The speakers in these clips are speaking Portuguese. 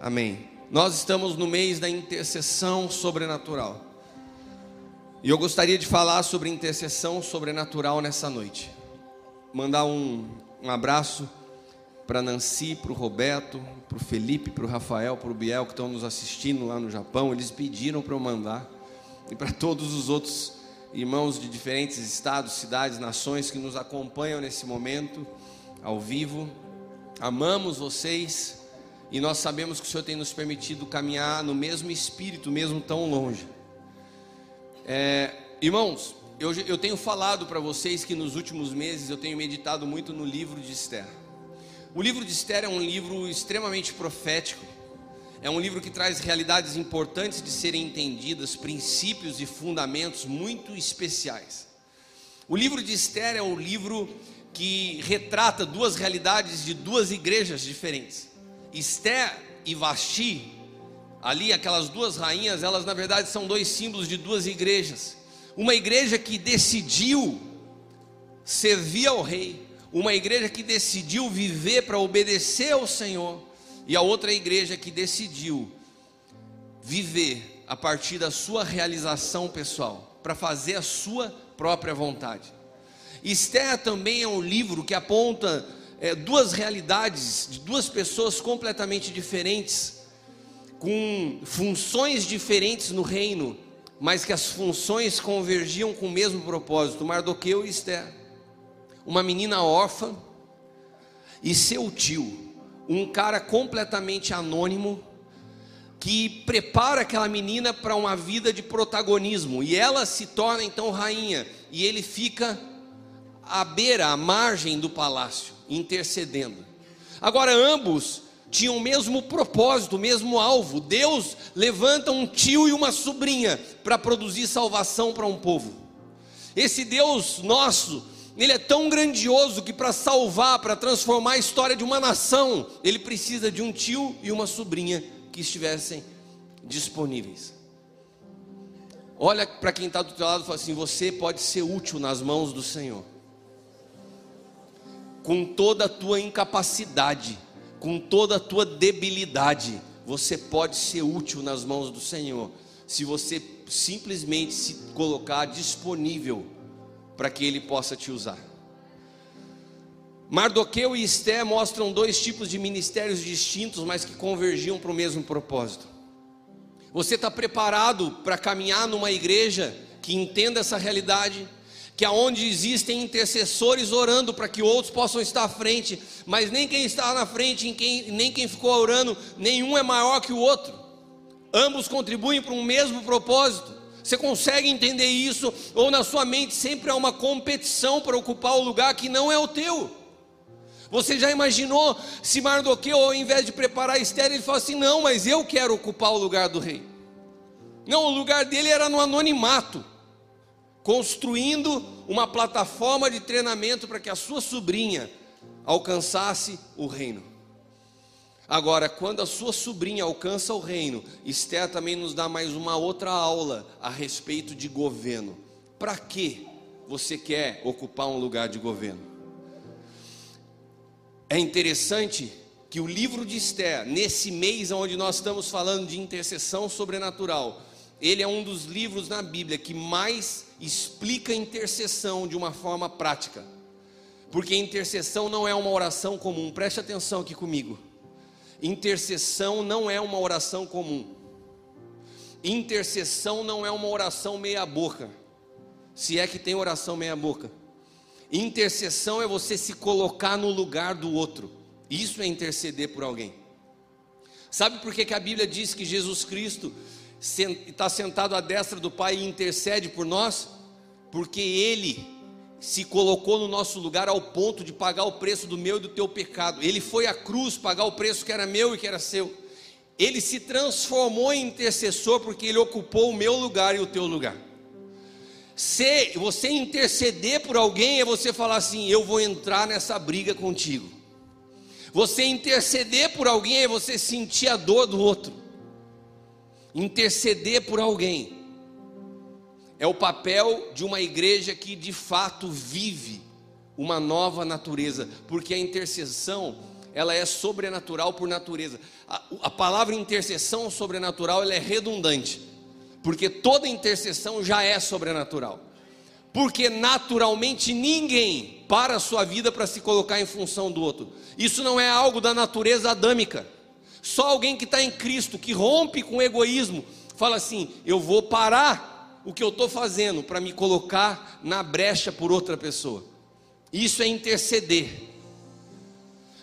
Amém. Nós estamos no mês da intercessão sobrenatural. E eu gostaria de falar sobre intercessão sobrenatural nessa noite. Mandar um, um abraço para Nancy, para o Roberto, para o Felipe, para o Rafael, para o Biel que estão nos assistindo lá no Japão. Eles pediram para eu mandar. E para todos os outros irmãos de diferentes estados, cidades, nações que nos acompanham nesse momento, ao vivo. Amamos vocês e nós sabemos que o Senhor tem nos permitido caminhar no mesmo espírito, mesmo tão longe. É, irmãos, eu, eu tenho falado para vocês que nos últimos meses eu tenho meditado muito no livro de Esther. O livro de Esther é um livro extremamente profético, é um livro que traz realidades importantes de serem entendidas, princípios e fundamentos muito especiais. O livro de Esther é um livro que retrata duas realidades de duas igrejas diferentes. Esther e Vasti, ali aquelas duas rainhas, elas na verdade são dois símbolos de duas igrejas. Uma igreja que decidiu servir ao rei, uma igreja que decidiu viver para obedecer ao Senhor, e a outra igreja que decidiu viver a partir da sua realização pessoal, para fazer a sua própria vontade. Esther também é um livro que aponta é, duas realidades de duas pessoas completamente diferentes, com funções diferentes no reino, mas que as funções convergiam com o mesmo propósito: Mardoqueu e Esther, uma menina órfã e seu tio, um cara completamente anônimo, que prepara aquela menina para uma vida de protagonismo, e ela se torna então rainha, e ele fica à beira, à margem do palácio intercedendo. Agora, ambos tinham o mesmo propósito, o mesmo alvo. Deus levanta um tio e uma sobrinha para produzir salvação para um povo. Esse Deus nosso, ele é tão grandioso que para salvar, para transformar a história de uma nação, ele precisa de um tio e uma sobrinha que estivessem disponíveis. Olha para quem está do teu lado e fala assim: você pode ser útil nas mãos do Senhor com toda a tua incapacidade, com toda a tua debilidade, você pode ser útil nas mãos do Senhor, se você simplesmente se colocar disponível para que Ele possa te usar. Mardoqueu e Esté mostram dois tipos de ministérios distintos, mas que convergiam para o mesmo propósito. Você está preparado para caminhar numa igreja que entenda essa realidade? Que aonde existem intercessores orando para que outros possam estar à frente, mas nem quem está na frente, nem quem ficou orando, nenhum é maior que o outro. Ambos contribuem para um mesmo propósito. Você consegue entender isso? Ou na sua mente sempre há uma competição para ocupar o lugar que não é o teu? Você já imaginou se Mardoqueu, ao invés de preparar Esther, ele fala assim: não, mas eu quero ocupar o lugar do rei. Não, o lugar dele era no anonimato construindo uma plataforma de treinamento para que a sua sobrinha alcançasse o reino. Agora, quando a sua sobrinha alcança o reino, Esther também nos dá mais uma outra aula a respeito de governo. Para que você quer ocupar um lugar de governo? É interessante que o livro de Esther, nesse mês onde nós estamos falando de intercessão sobrenatural, ele é um dos livros na Bíblia que mais explica intercessão de uma forma prática. Porque intercessão não é uma oração comum. Preste atenção aqui comigo. Intercessão não é uma oração comum. Intercessão não é uma oração meia boca. Se é que tem oração meia boca. Intercessão é você se colocar no lugar do outro. Isso é interceder por alguém. Sabe por que, que a Bíblia diz que Jesus Cristo está sentado à destra do Pai e intercede por nós, porque Ele se colocou no nosso lugar ao ponto de pagar o preço do meu e do teu pecado. Ele foi à cruz pagar o preço que era meu e que era seu. Ele se transformou em intercessor porque ele ocupou o meu lugar e o teu lugar. Se você interceder por alguém é você falar assim: eu vou entrar nessa briga contigo. Você interceder por alguém é você sentir a dor do outro interceder por alguém. É o papel de uma igreja que de fato vive uma nova natureza, porque a intercessão, ela é sobrenatural por natureza. a, a palavra intercessão sobrenatural ela é redundante, porque toda intercessão já é sobrenatural. Porque naturalmente ninguém para a sua vida para se colocar em função do outro. Isso não é algo da natureza adâmica. Só alguém que está em Cristo, que rompe com o egoísmo, fala assim: eu vou parar o que eu estou fazendo para me colocar na brecha por outra pessoa. Isso é interceder.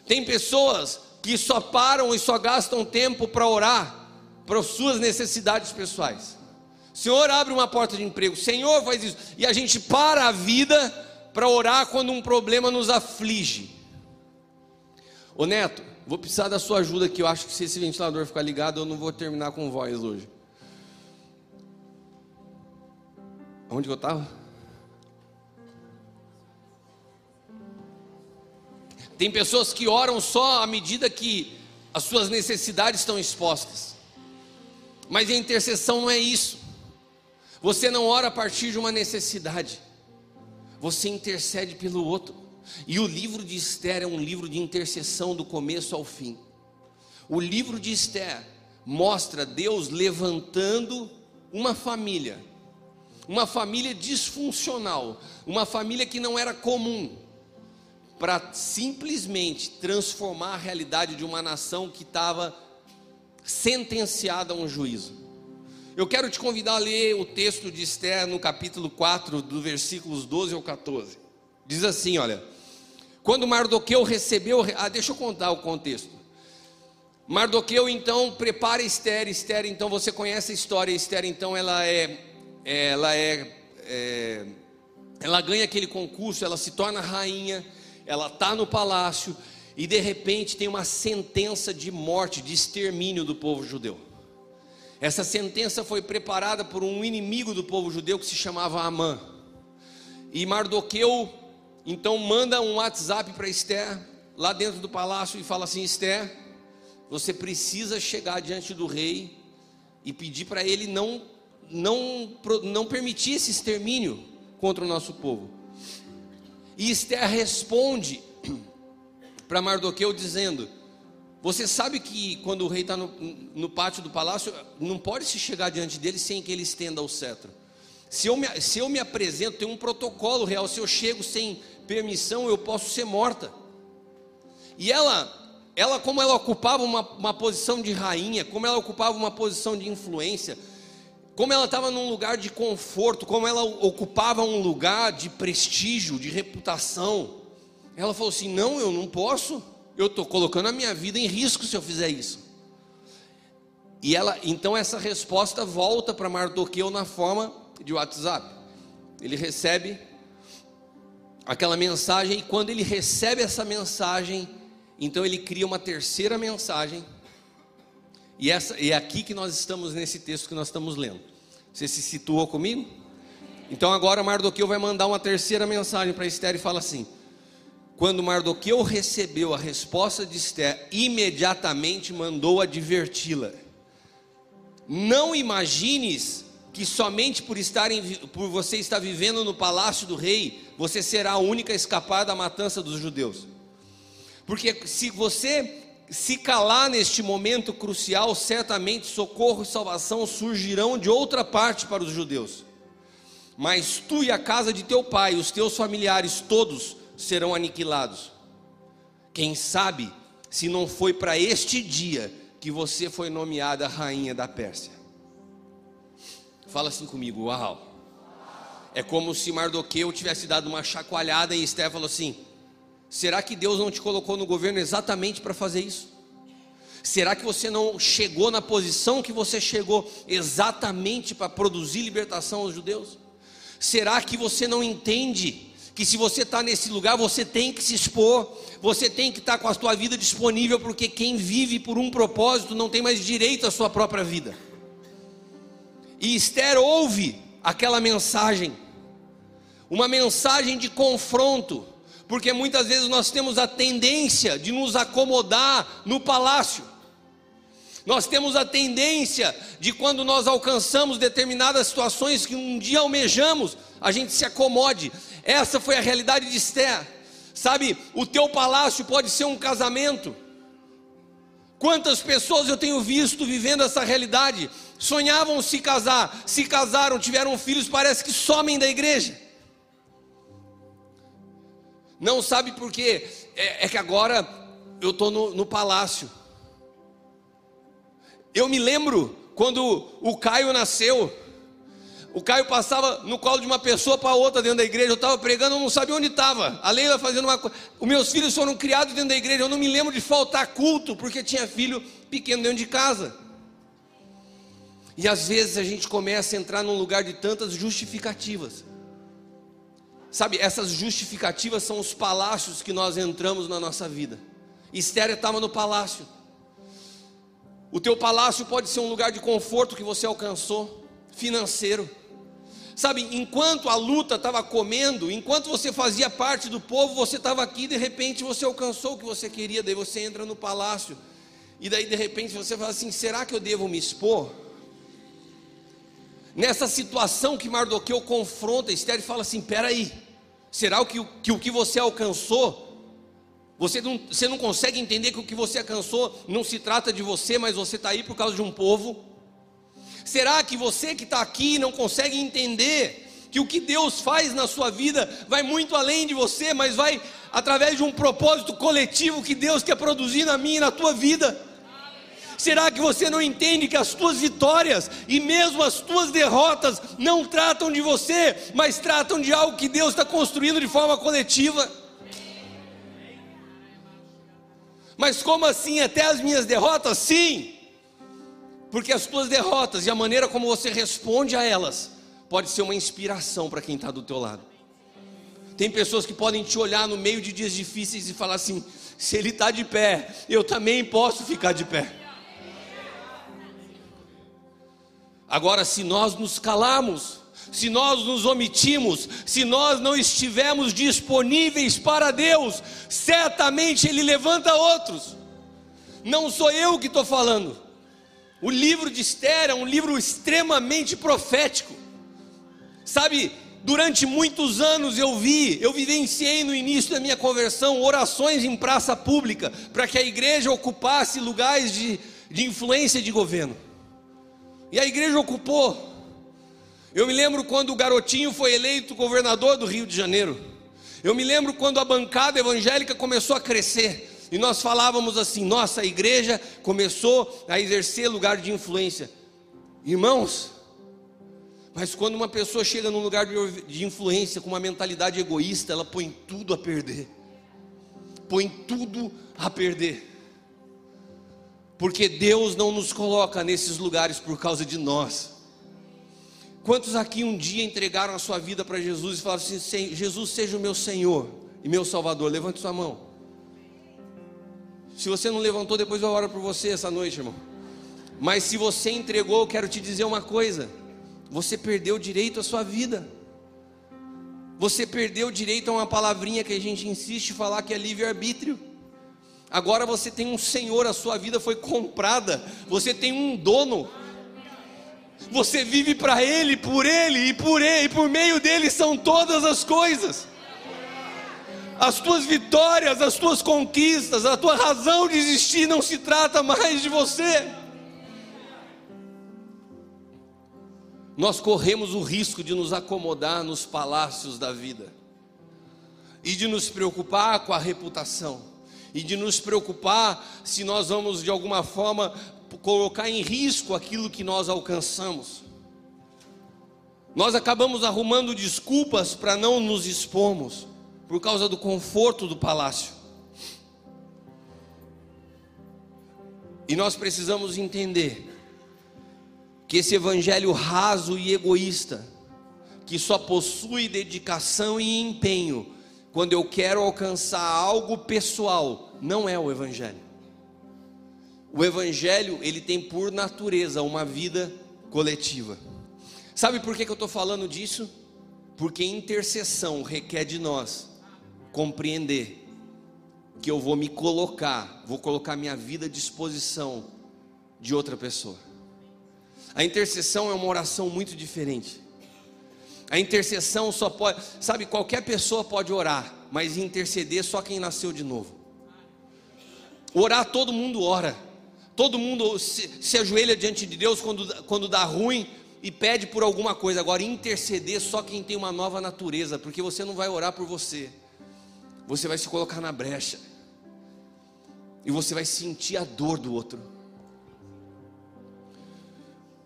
Tem pessoas que só param e só gastam tempo para orar para suas necessidades pessoais. Senhor abre uma porta de emprego, Senhor faz isso, e a gente para a vida para orar quando um problema nos aflige. Ô Neto, vou precisar da sua ajuda aqui. Eu acho que se esse ventilador ficar ligado, eu não vou terminar com voz hoje. Onde que eu estava? Tem pessoas que oram só à medida que as suas necessidades estão expostas. Mas a intercessão não é isso. Você não ora a partir de uma necessidade. Você intercede pelo outro. E o livro de Esther é um livro de intercessão do começo ao fim. O livro de Esther mostra Deus levantando uma família, uma família disfuncional, uma família que não era comum, para simplesmente transformar a realidade de uma nação que estava sentenciada a um juízo. Eu quero te convidar a ler o texto de Esther no capítulo 4, do versículos 12 ao 14. Diz assim: olha, quando Mardoqueu recebeu, ah, deixa eu contar o contexto. Mardoqueu então prepara Esther, Esther então você conhece a história, Esther então ela é, ela é, é ela ganha aquele concurso, ela se torna rainha, ela está no palácio e de repente tem uma sentença de morte, de extermínio do povo judeu. Essa sentença foi preparada por um inimigo do povo judeu que se chamava Amã. E Mardoqueu então manda um WhatsApp para Esther, lá dentro do palácio, e fala assim: Esther, você precisa chegar diante do rei e pedir para ele não, não, não permitir esse extermínio contra o nosso povo. E Esther responde para Mardoqueu dizendo: Você sabe que quando o rei está no, no, pátio do palácio, não pode se chegar diante dele sem que ele estenda o cetro. Se eu, me, se eu me apresento, tem um protocolo real. Se eu chego sem permissão, eu posso ser morta. E ela, ela como ela ocupava uma, uma posição de rainha, como ela ocupava uma posição de influência, como ela estava num lugar de conforto, como ela ocupava um lugar de prestígio, de reputação, ela falou assim: não, eu não posso, eu estou colocando a minha vida em risco se eu fizer isso. E ela, então essa resposta volta para Mardoqueu na forma de WhatsApp. Ele recebe aquela mensagem e quando ele recebe essa mensagem, então ele cria uma terceira mensagem e, essa, é aqui que nós estamos nesse texto que nós estamos lendo. Você se situou comigo? Então agora Mardoqueu vai mandar uma terceira mensagem para Esther e fala assim: Quando Mardoqueu recebeu a resposta de Esther, imediatamente mandou adverti-la. Não imagines que somente por, estar em, por você estar vivendo no palácio do rei, você será a única a escapar da matança dos judeus. Porque se você se calar neste momento crucial, certamente socorro e salvação surgirão de outra parte para os judeus. Mas tu e a casa de teu pai, os teus familiares todos serão aniquilados. Quem sabe se não foi para este dia que você foi nomeada rainha da Pérsia. Fala assim comigo, uau. É como se Mardoqueu tivesse dado uma chacoalhada e Esther falou assim: Será que Deus não te colocou no governo exatamente para fazer isso? Será que você não chegou na posição que você chegou exatamente para produzir libertação aos judeus? Será que você não entende que se você está nesse lugar, você tem que se expor, você tem que estar tá com a sua vida disponível, porque quem vive por um propósito não tem mais direito à sua própria vida. E Esther ouve aquela mensagem, uma mensagem de confronto, porque muitas vezes nós temos a tendência de nos acomodar no palácio. Nós temos a tendência de quando nós alcançamos determinadas situações que um dia almejamos, a gente se acomode. Essa foi a realidade de Esther. Sabe, o teu palácio pode ser um casamento. Quantas pessoas eu tenho visto vivendo essa realidade? Sonhavam se casar, se casaram, tiveram filhos, parece que somem da igreja. Não sabe por quê? É, é que agora eu estou no, no palácio. Eu me lembro quando o Caio nasceu. O Caio passava no colo de uma pessoa para outra dentro da igreja. Eu estava pregando, eu não sabia onde estava. A Leila fazendo uma coisa. Os meus filhos foram criados dentro da igreja. Eu não me lembro de faltar culto, porque tinha filho pequeno dentro de casa. E às vezes a gente começa a entrar num lugar de tantas justificativas. Sabe, essas justificativas são os palácios que nós entramos na nossa vida. Esther estava no palácio. O teu palácio pode ser um lugar de conforto que você alcançou, financeiro. Sabe, enquanto a luta estava comendo, enquanto você fazia parte do povo, você estava aqui, de repente você alcançou o que você queria, daí você entra no palácio, e daí de repente você fala assim: será que eu devo me expor? Nessa situação que Mardoqueu confronta Esther fala assim: peraí, será que, que o que você alcançou você não, você não consegue entender que o que você alcançou não se trata de você, mas você está aí por causa de um povo? Será que você que está aqui não consegue entender que o que Deus faz na sua vida vai muito além de você, mas vai através de um propósito coletivo que Deus quer produzir na minha e na tua vida? Será que você não entende que as tuas vitórias e mesmo as tuas derrotas não tratam de você, mas tratam de algo que Deus está construindo de forma coletiva? Mas como assim? Até as minhas derrotas? Sim, porque as tuas derrotas e a maneira como você responde a elas pode ser uma inspiração para quem está do teu lado. Tem pessoas que podem te olhar no meio de dias difíceis e falar assim: se ele está de pé, eu também posso ficar de pé. Agora, se nós nos calarmos, se nós nos omitimos, se nós não estivermos disponíveis para Deus, certamente Ele levanta outros. Não sou eu que estou falando, o livro de Esther é um livro extremamente profético. Sabe, durante muitos anos eu vi, eu vivenciei no início da minha conversão orações em praça pública para que a igreja ocupasse lugares de, de influência de governo. E a igreja ocupou. Eu me lembro quando o garotinho foi eleito governador do Rio de Janeiro. Eu me lembro quando a bancada evangélica começou a crescer. E nós falávamos assim: nossa, a igreja começou a exercer lugar de influência. Irmãos, mas quando uma pessoa chega num lugar de influência com uma mentalidade egoísta, ela põe tudo a perder. Põe tudo a perder. Porque Deus não nos coloca nesses lugares por causa de nós. Quantos aqui um dia entregaram a sua vida para Jesus e falaram assim: Jesus seja o meu Senhor e meu Salvador? Levante sua mão. Se você não levantou, depois eu oro por você essa noite, irmão. Mas se você entregou, eu quero te dizer uma coisa: você perdeu o direito à sua vida. Você perdeu o direito a uma palavrinha que a gente insiste em falar que é livre-arbítrio. Agora você tem um Senhor, a sua vida foi comprada. Você tem um dono. Você vive para Ele, por Ele e por Ele, e por meio dele são todas as coisas as tuas vitórias, as tuas conquistas, a tua razão de existir não se trata mais de você. Nós corremos o risco de nos acomodar nos palácios da vida e de nos preocupar com a reputação e de nos preocupar se nós vamos de alguma forma colocar em risco aquilo que nós alcançamos. Nós acabamos arrumando desculpas para não nos expormos por causa do conforto do palácio. E nós precisamos entender que esse evangelho raso e egoísta, que só possui dedicação e empenho quando eu quero alcançar algo pessoal, não é o evangelho. O evangelho, ele tem por natureza uma vida coletiva. Sabe por que, eu estou falando disso? Porque intercessão requer de nós compreender que eu vou me colocar, vou colocar minha vida à disposição de outra pessoa. A intercessão é uma oração muito diferente. A intercessão só pode, sabe, qualquer pessoa pode orar, mas interceder só quem nasceu de novo. Orar todo mundo ora, Todo mundo se, se ajoelha diante de Deus quando, quando dá ruim e pede por alguma coisa. Agora, interceder só quem tem uma nova natureza, porque você não vai orar por você, você vai se colocar na brecha, e você vai sentir a dor do outro.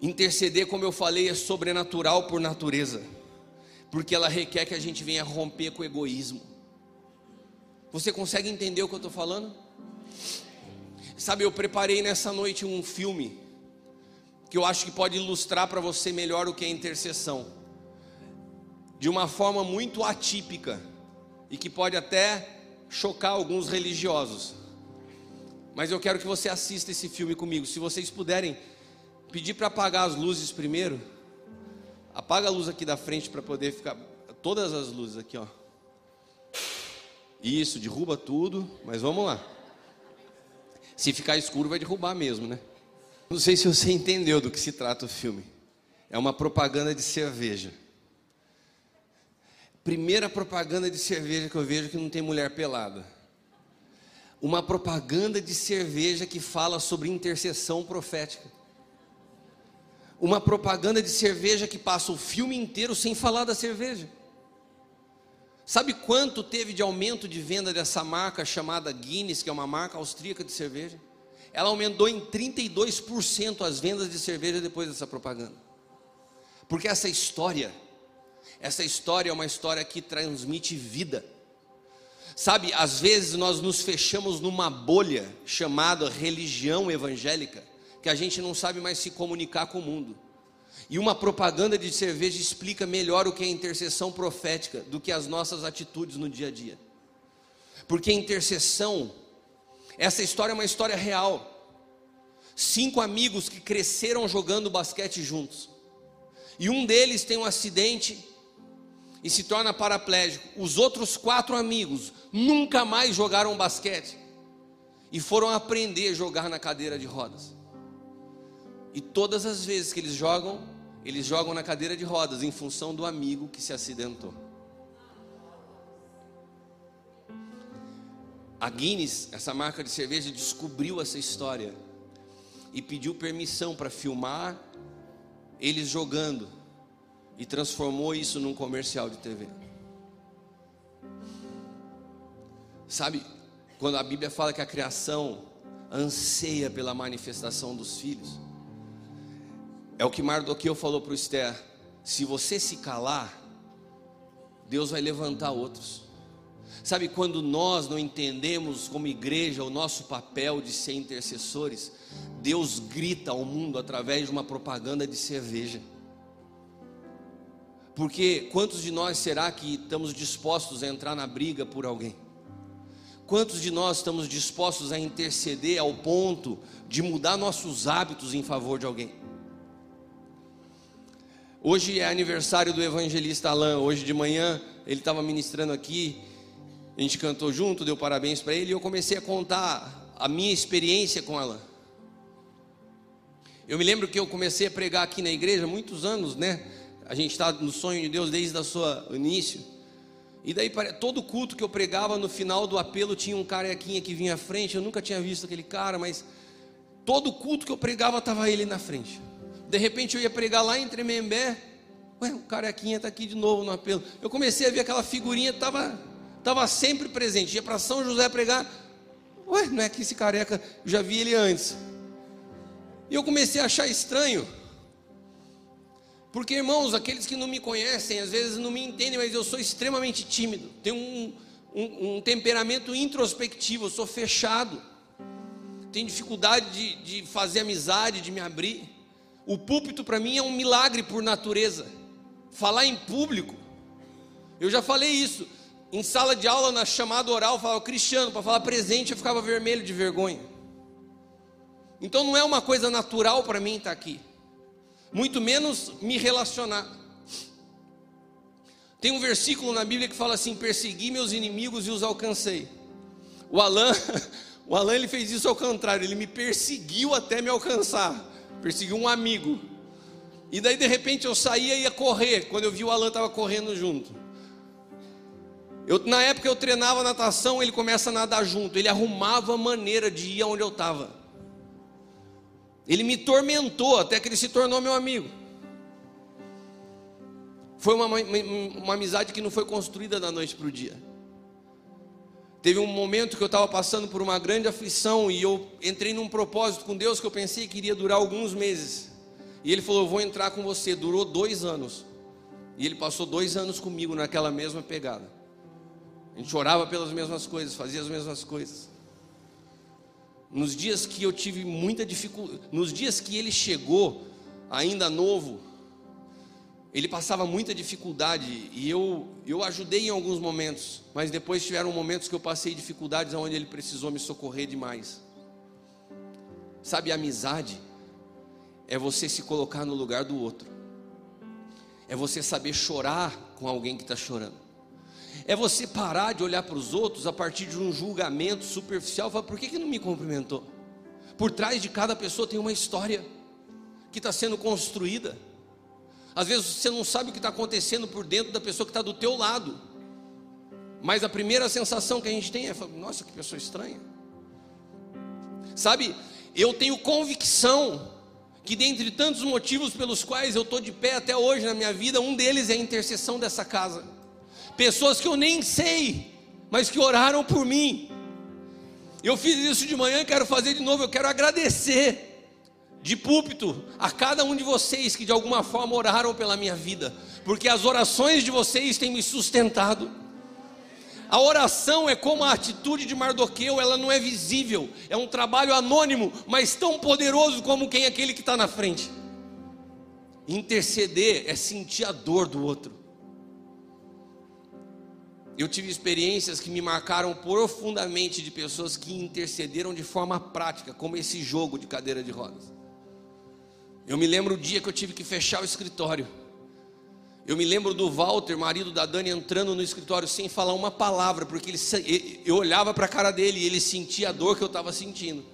Interceder, como eu falei, é sobrenatural por natureza, porque ela requer que a gente venha romper com o egoísmo. Você consegue entender o que eu estou falando? Sabe, eu preparei nessa noite um filme que eu acho que pode ilustrar para você melhor o que é intercessão, de uma forma muito atípica e que pode até chocar alguns religiosos. Mas eu quero que você assista esse filme comigo. Se vocês puderem pedir para apagar as luzes primeiro, apaga a luz aqui da frente para poder ficar todas as luzes aqui, ó. Isso, derruba tudo, mas vamos lá. Se ficar escuro, vai derrubar mesmo, né? Não sei se você entendeu do que se trata o filme. É uma propaganda de cerveja. Primeira propaganda de cerveja que eu vejo que não tem mulher pelada. Uma propaganda de cerveja que fala sobre intercessão profética. Uma propaganda de cerveja que passa o filme inteiro sem falar da cerveja. Sabe quanto teve de aumento de venda dessa marca chamada Guinness, que é uma marca austríaca de cerveja? Ela aumentou em 32% as vendas de cerveja depois dessa propaganda. Porque essa história, essa história é uma história que transmite vida. Sabe, às vezes nós nos fechamos numa bolha chamada religião evangélica, que a gente não sabe mais se comunicar com o mundo. E uma propaganda de cerveja explica melhor o que é intercessão profética do que as nossas atitudes no dia a dia. Porque intercessão, essa história é uma história real. Cinco amigos que cresceram jogando basquete juntos. E um deles tem um acidente e se torna paraplégico. Os outros quatro amigos nunca mais jogaram basquete e foram aprender a jogar na cadeira de rodas. E todas as vezes que eles jogam, eles jogam na cadeira de rodas em função do amigo que se acidentou. A Guinness, essa marca de cerveja, descobriu essa história e pediu permissão para filmar eles jogando e transformou isso num comercial de TV. Sabe, quando a Bíblia fala que a criação anseia pela manifestação dos filhos, é o que Mardoqueu falou para o Esther: se você se calar, Deus vai levantar outros. Sabe, quando nós não entendemos como igreja o nosso papel de ser intercessores, Deus grita ao mundo através de uma propaganda de cerveja. Porque quantos de nós será que estamos dispostos a entrar na briga por alguém? Quantos de nós estamos dispostos a interceder ao ponto de mudar nossos hábitos em favor de alguém? Hoje é aniversário do evangelista Alain. Hoje de manhã ele estava ministrando aqui. A gente cantou junto, deu parabéns para ele e eu comecei a contar a minha experiência com Alain. Eu me lembro que eu comecei a pregar aqui na igreja muitos anos, né? A gente está no sonho de Deus desde o início. E daí, todo culto que eu pregava, no final do apelo, tinha um carequinha que vinha à frente. Eu nunca tinha visto aquele cara, mas todo culto que eu pregava, estava ele na frente. De repente eu ia pregar lá em Tremembé. Ué, o carequinha está aqui de novo no apelo. Eu comecei a ver aquela figurinha, estava tava sempre presente. Ia para São José pregar. Ué, não é que esse careca, eu já vi ele antes. E eu comecei a achar estranho. Porque, irmãos, aqueles que não me conhecem, às vezes não me entendem, mas eu sou extremamente tímido. Tenho um, um, um temperamento introspectivo, eu sou fechado. Tenho dificuldade de, de fazer amizade, de me abrir. O púlpito para mim é um milagre por natureza. Falar em público. Eu já falei isso. Em sala de aula, na chamada oral, eu falava Cristiano, para falar presente, eu ficava vermelho de vergonha. Então não é uma coisa natural para mim estar aqui. Muito menos me relacionar. Tem um versículo na Bíblia que fala assim: persegui meus inimigos e os alcancei. O Alain, o Alain ele fez isso ao contrário, ele me perseguiu até me alcançar persegui um amigo. E daí de repente eu saía e ia correr, quando eu vi o Alan estava correndo junto. Eu, na época eu treinava natação, ele começa a nadar junto, ele arrumava maneira de ir aonde eu estava. Ele me tormentou até que ele se tornou meu amigo. Foi uma, uma, uma amizade que não foi construída da noite para o dia. Teve um momento que eu estava passando por uma grande aflição e eu entrei num propósito com Deus que eu pensei que iria durar alguns meses. E Ele falou: Eu vou entrar com você. Durou dois anos. E Ele passou dois anos comigo naquela mesma pegada. A gente orava pelas mesmas coisas, fazia as mesmas coisas. Nos dias que eu tive muita dificuldade, nos dias que Ele chegou, ainda novo, ele passava muita dificuldade e eu, eu ajudei em alguns momentos, mas depois tiveram momentos que eu passei dificuldades onde ele precisou me socorrer demais. Sabe, amizade é você se colocar no lugar do outro, é você saber chorar com alguém que está chorando, é você parar de olhar para os outros a partir de um julgamento superficial falar: por que, que não me cumprimentou? Por trás de cada pessoa tem uma história que está sendo construída. Às vezes você não sabe o que está acontecendo por dentro da pessoa que está do teu lado. Mas a primeira sensação que a gente tem é, nossa, que pessoa estranha. Sabe, eu tenho convicção que dentre tantos motivos pelos quais eu estou de pé até hoje na minha vida, um deles é a intercessão dessa casa. Pessoas que eu nem sei, mas que oraram por mim. Eu fiz isso de manhã quero fazer de novo, eu quero agradecer de púlpito a cada um de vocês que de alguma forma oraram pela minha vida, porque as orações de vocês têm me sustentado. A oração é como a atitude de Mardoqueu, ela não é visível, é um trabalho anônimo, mas tão poderoso como quem é aquele que está na frente. Interceder é sentir a dor do outro. Eu tive experiências que me marcaram profundamente de pessoas que intercederam de forma prática, como esse jogo de cadeira de rodas. Eu me lembro o dia que eu tive que fechar o escritório. Eu me lembro do Walter, marido da Dani, entrando no escritório sem falar uma palavra, porque ele, eu olhava para a cara dele e ele sentia a dor que eu estava sentindo.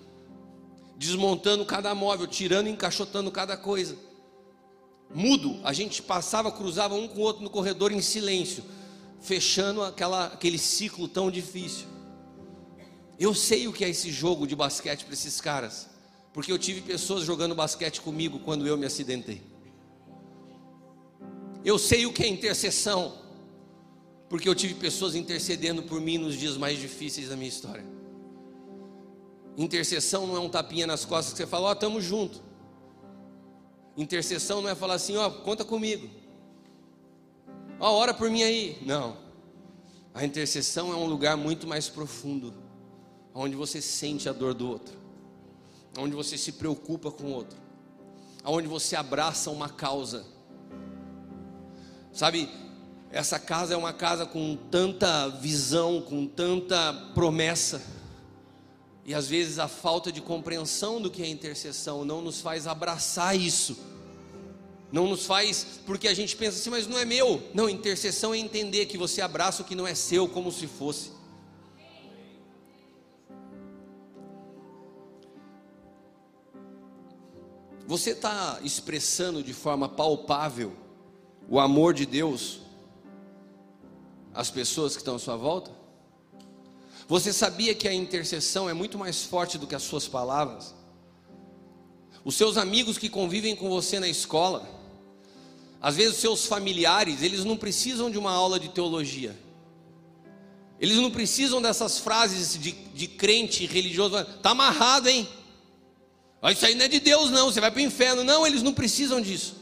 Desmontando cada móvel, tirando e encaixotando cada coisa. Mudo, a gente passava, cruzava um com o outro no corredor em silêncio, fechando aquela, aquele ciclo tão difícil. Eu sei o que é esse jogo de basquete para esses caras porque eu tive pessoas jogando basquete comigo quando eu me acidentei. Eu sei o que é intercessão, porque eu tive pessoas intercedendo por mim nos dias mais difíceis da minha história. Intercessão não é um tapinha nas costas que você fala, ó, oh, estamos junto. Intercessão não é falar assim, ó, oh, conta comigo. Ó, oh, ora por mim aí. Não. A intercessão é um lugar muito mais profundo, onde você sente a dor do outro onde você se preocupa com o outro, onde você abraça uma causa. Sabe, essa casa é uma casa com tanta visão, com tanta promessa, e às vezes a falta de compreensão do que é intercessão não nos faz abraçar isso. Não nos faz, porque a gente pensa assim, mas não é meu. Não, intercessão é entender que você abraça o que não é seu como se fosse. Você está expressando de forma palpável o amor de Deus às pessoas que estão à sua volta? Você sabia que a intercessão é muito mais forte do que as suas palavras? Os seus amigos que convivem com você na escola, às vezes os seus familiares, eles não precisam de uma aula de teologia. Eles não precisam dessas frases de, de crente religioso. Está amarrado, hein? Isso aí não é de Deus, não, você vai para o inferno. Não, eles não precisam disso.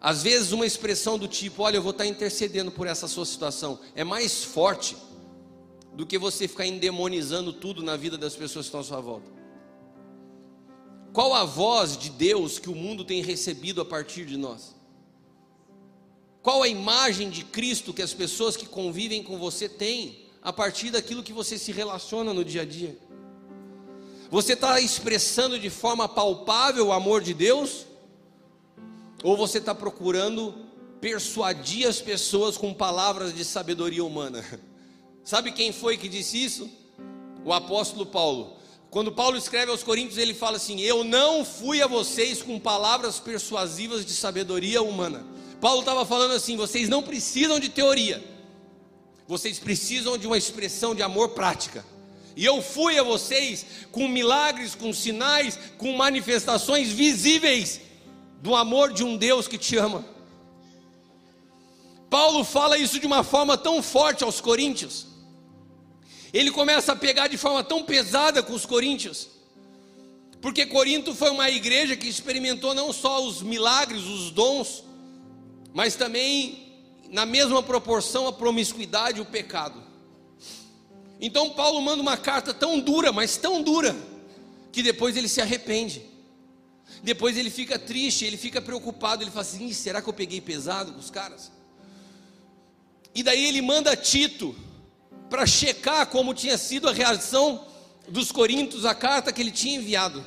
Às vezes, uma expressão do tipo: Olha, eu vou estar intercedendo por essa sua situação, é mais forte do que você ficar endemonizando tudo na vida das pessoas que estão à sua volta. Qual a voz de Deus que o mundo tem recebido a partir de nós? Qual a imagem de Cristo que as pessoas que convivem com você têm a partir daquilo que você se relaciona no dia a dia? Você está expressando de forma palpável o amor de Deus? Ou você está procurando persuadir as pessoas com palavras de sabedoria humana? Sabe quem foi que disse isso? O apóstolo Paulo. Quando Paulo escreve aos Coríntios, ele fala assim: Eu não fui a vocês com palavras persuasivas de sabedoria humana. Paulo estava falando assim: vocês não precisam de teoria, vocês precisam de uma expressão de amor prática. E eu fui a vocês com milagres, com sinais, com manifestações visíveis do amor de um Deus que te ama. Paulo fala isso de uma forma tão forte aos coríntios. Ele começa a pegar de forma tão pesada com os coríntios. Porque Corinto foi uma igreja que experimentou não só os milagres, os dons, mas também, na mesma proporção, a promiscuidade e o pecado. Então Paulo manda uma carta tão dura, mas tão dura, que depois ele se arrepende. Depois ele fica triste, ele fica preocupado, ele fala assim: será que eu peguei pesado com os caras? E daí ele manda Tito para checar como tinha sido a reação dos coríntios à carta que ele tinha enviado.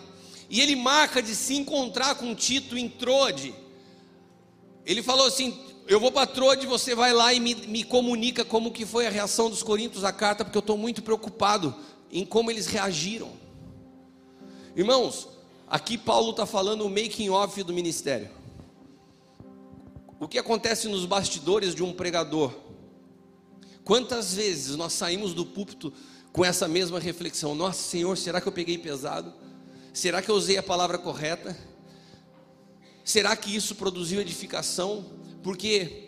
E ele marca de se encontrar com Tito em Troade. Ele falou assim: Eu vou para Troade, você vai lá e me, me comunica como que foi a reação dos coríntios à carta, porque eu estou muito preocupado em como eles reagiram. Irmãos, aqui Paulo está falando o making off do ministério. O que acontece nos bastidores de um pregador? Quantas vezes nós saímos do púlpito com essa mesma reflexão? Nossa Senhor, será que eu peguei pesado? Será que eu usei a palavra correta? Será que isso produziu edificação? Porque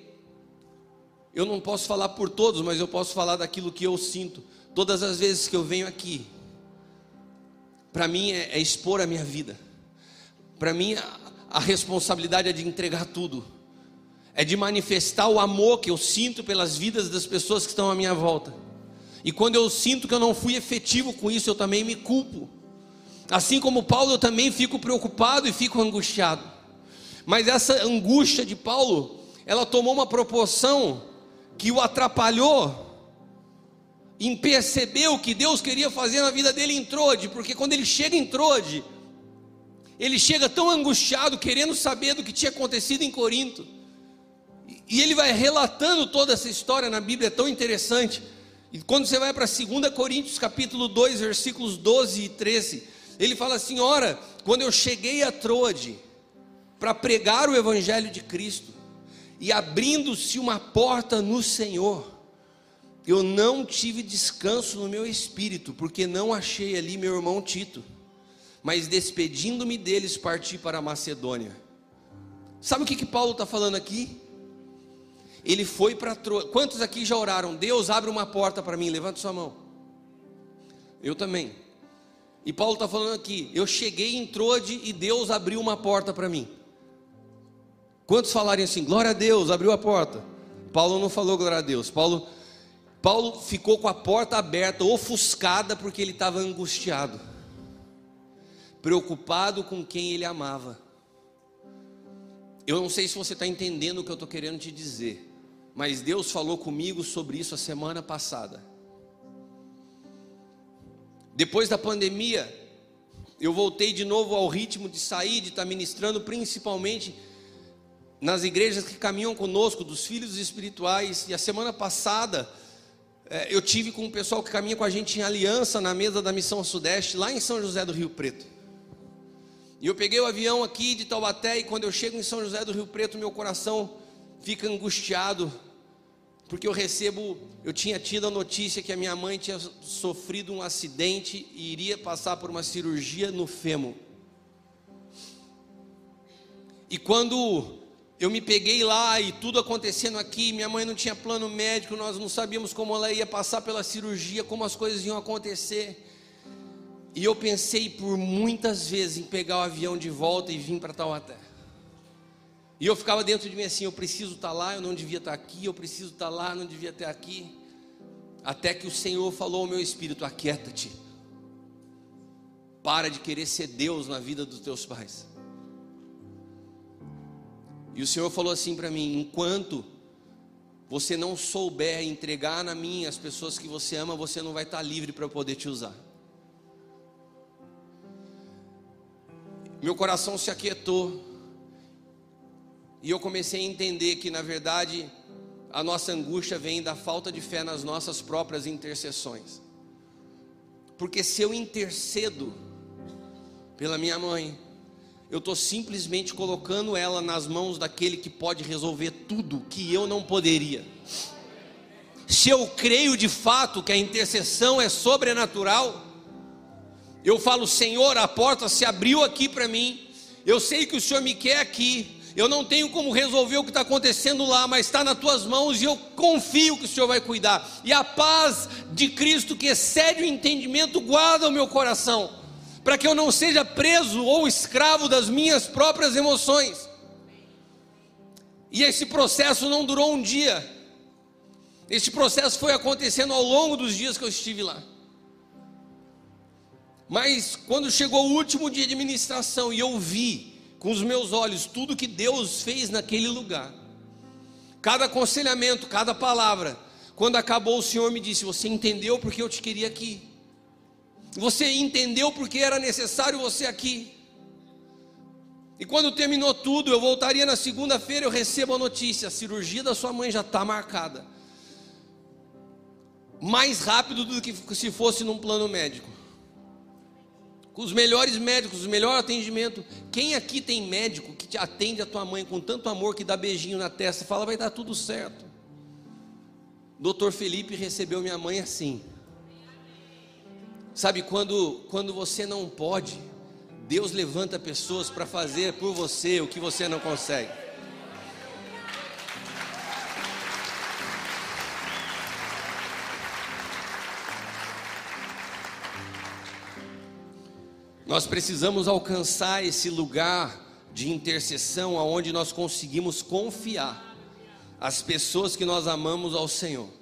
eu não posso falar por todos, mas eu posso falar daquilo que eu sinto. Todas as vezes que eu venho aqui, para mim é, é, expor a minha vida. Para mim a, a responsabilidade é de entregar tudo. É de manifestar o amor que eu sinto pelas vidas das pessoas que estão à minha volta. E quando eu sinto que eu não fui efetivo com isso, eu também me culpo. Assim como Paulo, eu também fico preocupado e fico angustiado. Mas essa angústia de Paulo, ela tomou uma proporção que o atrapalhou em perceber o que Deus queria fazer na vida dele em Trode, porque quando ele chega em Trode, ele chega tão angustiado, querendo saber do que tinha acontecido em Corinto. E ele vai relatando toda essa história na Bíblia, é tão interessante. E quando você vai para 2 Coríntios capítulo 2, versículos 12 e 13, ele fala assim: Ora, quando eu cheguei a Troade para pregar o Evangelho de Cristo, e abrindo-se uma porta no Senhor, eu não tive descanso no meu espírito, porque não achei ali meu irmão Tito, mas despedindo-me deles, parti para a Macedônia. Sabe o que, que Paulo está falando aqui? Ele foi para Troade. Quantos aqui já oraram? Deus abre uma porta para mim, levanta sua mão. Eu também. E Paulo está falando aqui: eu cheguei em Trode e Deus abriu uma porta para mim. Quantos falarem assim, glória a Deus, abriu a porta? Paulo não falou glória a Deus. Paulo, Paulo ficou com a porta aberta, ofuscada, porque ele estava angustiado, preocupado com quem ele amava. Eu não sei se você está entendendo o que eu estou querendo te dizer, mas Deus falou comigo sobre isso a semana passada. Depois da pandemia, eu voltei de novo ao ritmo de sair, de estar ministrando, principalmente nas igrejas que caminham conosco, dos filhos espirituais. E a semana passada, é, eu tive com o pessoal que caminha com a gente em aliança na mesa da Missão Sudeste, lá em São José do Rio Preto. E eu peguei o avião aqui de Taubaté, e quando eu chego em São José do Rio Preto, meu coração fica angustiado porque eu recebo, eu tinha tido a notícia que a minha mãe tinha sofrido um acidente e iria passar por uma cirurgia no fêmur. E quando eu me peguei lá e tudo acontecendo aqui, minha mãe não tinha plano médico, nós não sabíamos como ela ia passar pela cirurgia, como as coisas iam acontecer. E eu pensei por muitas vezes em pegar o avião de volta e vir para Taubaté. E eu ficava dentro de mim assim: eu preciso estar lá, eu não devia estar aqui, eu preciso estar lá, eu não devia estar aqui. Até que o Senhor falou ao meu espírito: aquieta-te. Para de querer ser Deus na vida dos teus pais. E o Senhor falou assim para mim: enquanto você não souber entregar na mim as pessoas que você ama, você não vai estar livre para poder te usar. Meu coração se aquietou. E eu comecei a entender que, na verdade, a nossa angústia vem da falta de fé nas nossas próprias intercessões. Porque se eu intercedo pela minha mãe, eu estou simplesmente colocando ela nas mãos daquele que pode resolver tudo que eu não poderia. se eu creio de fato que a intercessão é sobrenatural, eu falo, Senhor, a porta se abriu aqui para mim, eu sei que o Senhor me quer aqui, eu não tenho como resolver o que está acontecendo lá, mas está nas tuas mãos e eu confio que o Senhor vai cuidar. E a paz de Cristo, que excede o entendimento, guarda o meu coração, para que eu não seja preso ou escravo das minhas próprias emoções. E esse processo não durou um dia, esse processo foi acontecendo ao longo dos dias que eu estive lá. Mas quando chegou o último dia de ministração e eu vi com os meus olhos tudo que Deus fez naquele lugar. Cada aconselhamento, cada palavra. Quando acabou, o Senhor me disse: Você entendeu porque eu te queria aqui. Você entendeu porque era necessário você aqui. E quando terminou tudo, eu voltaria na segunda-feira, eu recebo a notícia: a cirurgia da sua mãe já está marcada. Mais rápido do que se fosse num plano médico com os melhores médicos, o melhor atendimento. Quem aqui tem médico que te atende a tua mãe com tanto amor que dá beijinho na testa e fala vai dar tudo certo? Doutor Felipe recebeu minha mãe assim. Sabe quando quando você não pode, Deus levanta pessoas para fazer por você o que você não consegue. Nós precisamos alcançar esse lugar de intercessão aonde nós conseguimos confiar as pessoas que nós amamos ao Senhor.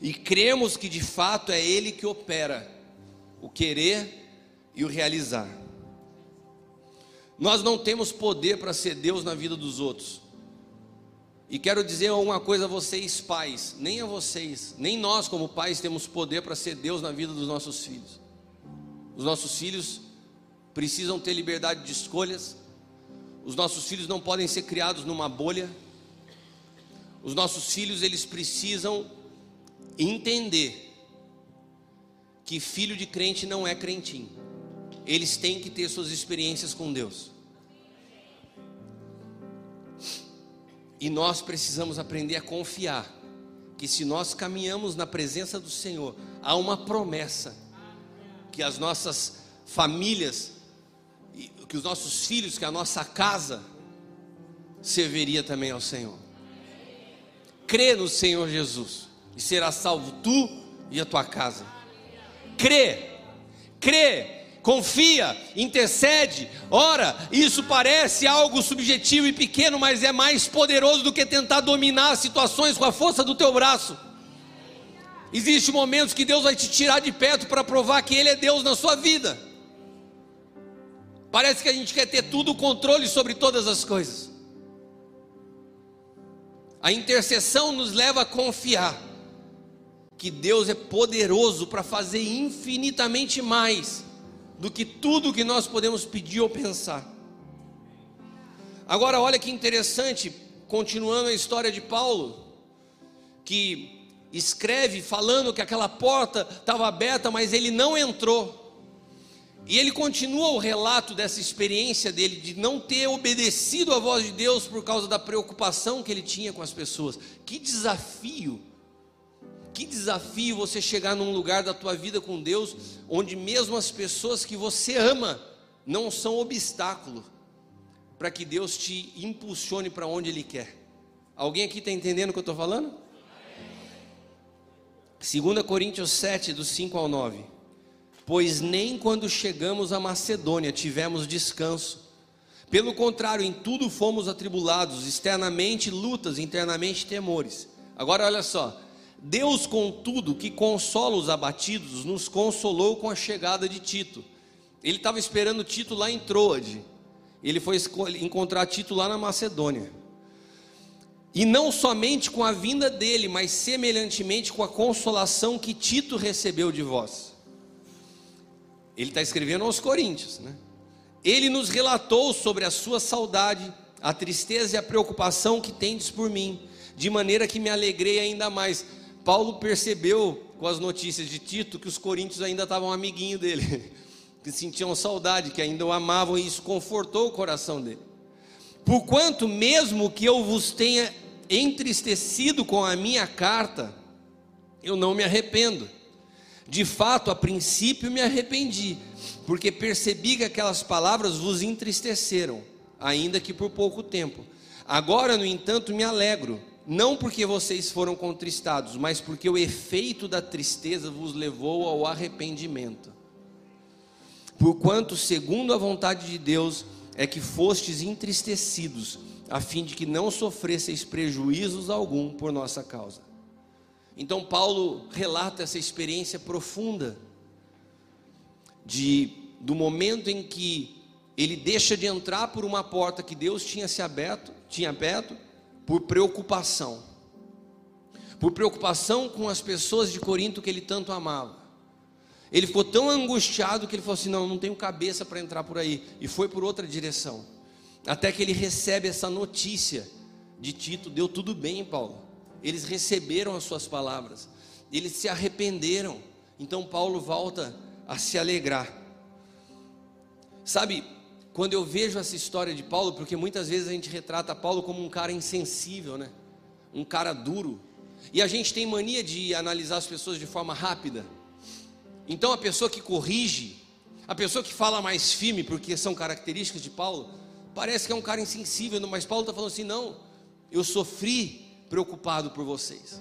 E cremos que de fato é ele que opera o querer e o realizar. Nós não temos poder para ser Deus na vida dos outros. E quero dizer uma coisa a vocês, pais, nem a vocês, nem nós como pais temos poder para ser Deus na vida dos nossos filhos. Os nossos filhos precisam ter liberdade de escolhas. Os nossos filhos não podem ser criados numa bolha. Os nossos filhos eles precisam entender que filho de crente não é crentinho. Eles têm que ter suas experiências com Deus. E nós precisamos aprender a confiar que se nós caminhamos na presença do Senhor, há uma promessa que as nossas famílias, que os nossos filhos, que a nossa casa serviria também ao Senhor. Crê no Senhor Jesus e será salvo tu e a tua casa. Crê, crê, confia, intercede, ora. Isso parece algo subjetivo e pequeno, mas é mais poderoso do que tentar dominar as situações com a força do teu braço. Existem momentos que Deus vai te tirar de perto para provar que Ele é Deus na sua vida. Parece que a gente quer ter tudo o controle sobre todas as coisas. A intercessão nos leva a confiar que Deus é poderoso para fazer infinitamente mais do que tudo que nós podemos pedir ou pensar. Agora, olha que interessante, continuando a história de Paulo, que escreve falando que aquela porta estava aberta, mas ele não entrou. E ele continua o relato dessa experiência dele de não ter obedecido à voz de Deus por causa da preocupação que ele tinha com as pessoas. Que desafio! Que desafio você chegar num lugar da tua vida com Deus onde mesmo as pessoas que você ama não são obstáculo para que Deus te impulsione para onde Ele quer. Alguém aqui está entendendo o que eu estou falando? 2 Coríntios 7, do 5 ao 9. Pois nem quando chegamos à Macedônia tivemos descanso. Pelo contrário, em tudo fomos atribulados, externamente lutas, internamente temores. Agora olha só. Deus, contudo, que consola os abatidos, nos consolou com a chegada de Tito. Ele estava esperando Tito lá em Troade. Ele foi encontrar Tito lá na Macedônia. E não somente com a vinda dele, mas semelhantemente com a consolação que Tito recebeu de vós. Ele está escrevendo aos Coríntios, né? Ele nos relatou sobre a sua saudade, a tristeza e a preocupação que tendes por mim, de maneira que me alegrei ainda mais. Paulo percebeu com as notícias de Tito que os coríntios ainda estavam amiguinho dele, que sentiam saudade, que ainda o amavam, e isso confortou o coração dele. Porquanto, mesmo que eu vos tenha entristecido com a minha carta, eu não me arrependo. De fato, a princípio me arrependi, porque percebi que aquelas palavras vos entristeceram, ainda que por pouco tempo. Agora, no entanto, me alegro, não porque vocês foram contristados, mas porque o efeito da tristeza vos levou ao arrependimento. Porquanto, segundo a vontade de Deus, é que fostes entristecidos, a fim de que não sofresseis prejuízos algum por nossa causa. Então Paulo relata essa experiência profunda de do momento em que ele deixa de entrar por uma porta que Deus tinha se aberto, tinha aberto por preocupação. Por preocupação com as pessoas de Corinto que ele tanto amava. Ele ficou tão angustiado que ele falou assim: "Não, não tenho cabeça para entrar por aí", e foi por outra direção. Até que ele recebe essa notícia de Tito, deu tudo bem, Paulo eles receberam as suas palavras, eles se arrependeram. Então Paulo volta a se alegrar. Sabe, quando eu vejo essa história de Paulo, porque muitas vezes a gente retrata Paulo como um cara insensível, né? Um cara duro. E a gente tem mania de analisar as pessoas de forma rápida. Então a pessoa que corrige, a pessoa que fala mais firme, porque são características de Paulo, parece que é um cara insensível, mas Paulo está falando assim: não, eu sofri preocupado por vocês.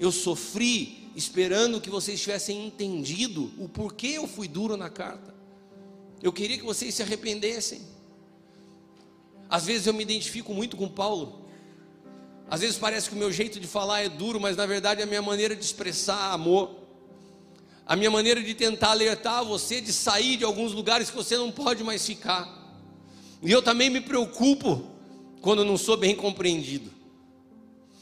Eu sofri esperando que vocês tivessem entendido o porquê eu fui duro na carta. Eu queria que vocês se arrependessem. Às vezes eu me identifico muito com Paulo. Às vezes parece que o meu jeito de falar é duro, mas na verdade é a minha maneira de expressar amor. A minha maneira de tentar alertar você de sair de alguns lugares que você não pode mais ficar. E eu também me preocupo quando não sou bem compreendido.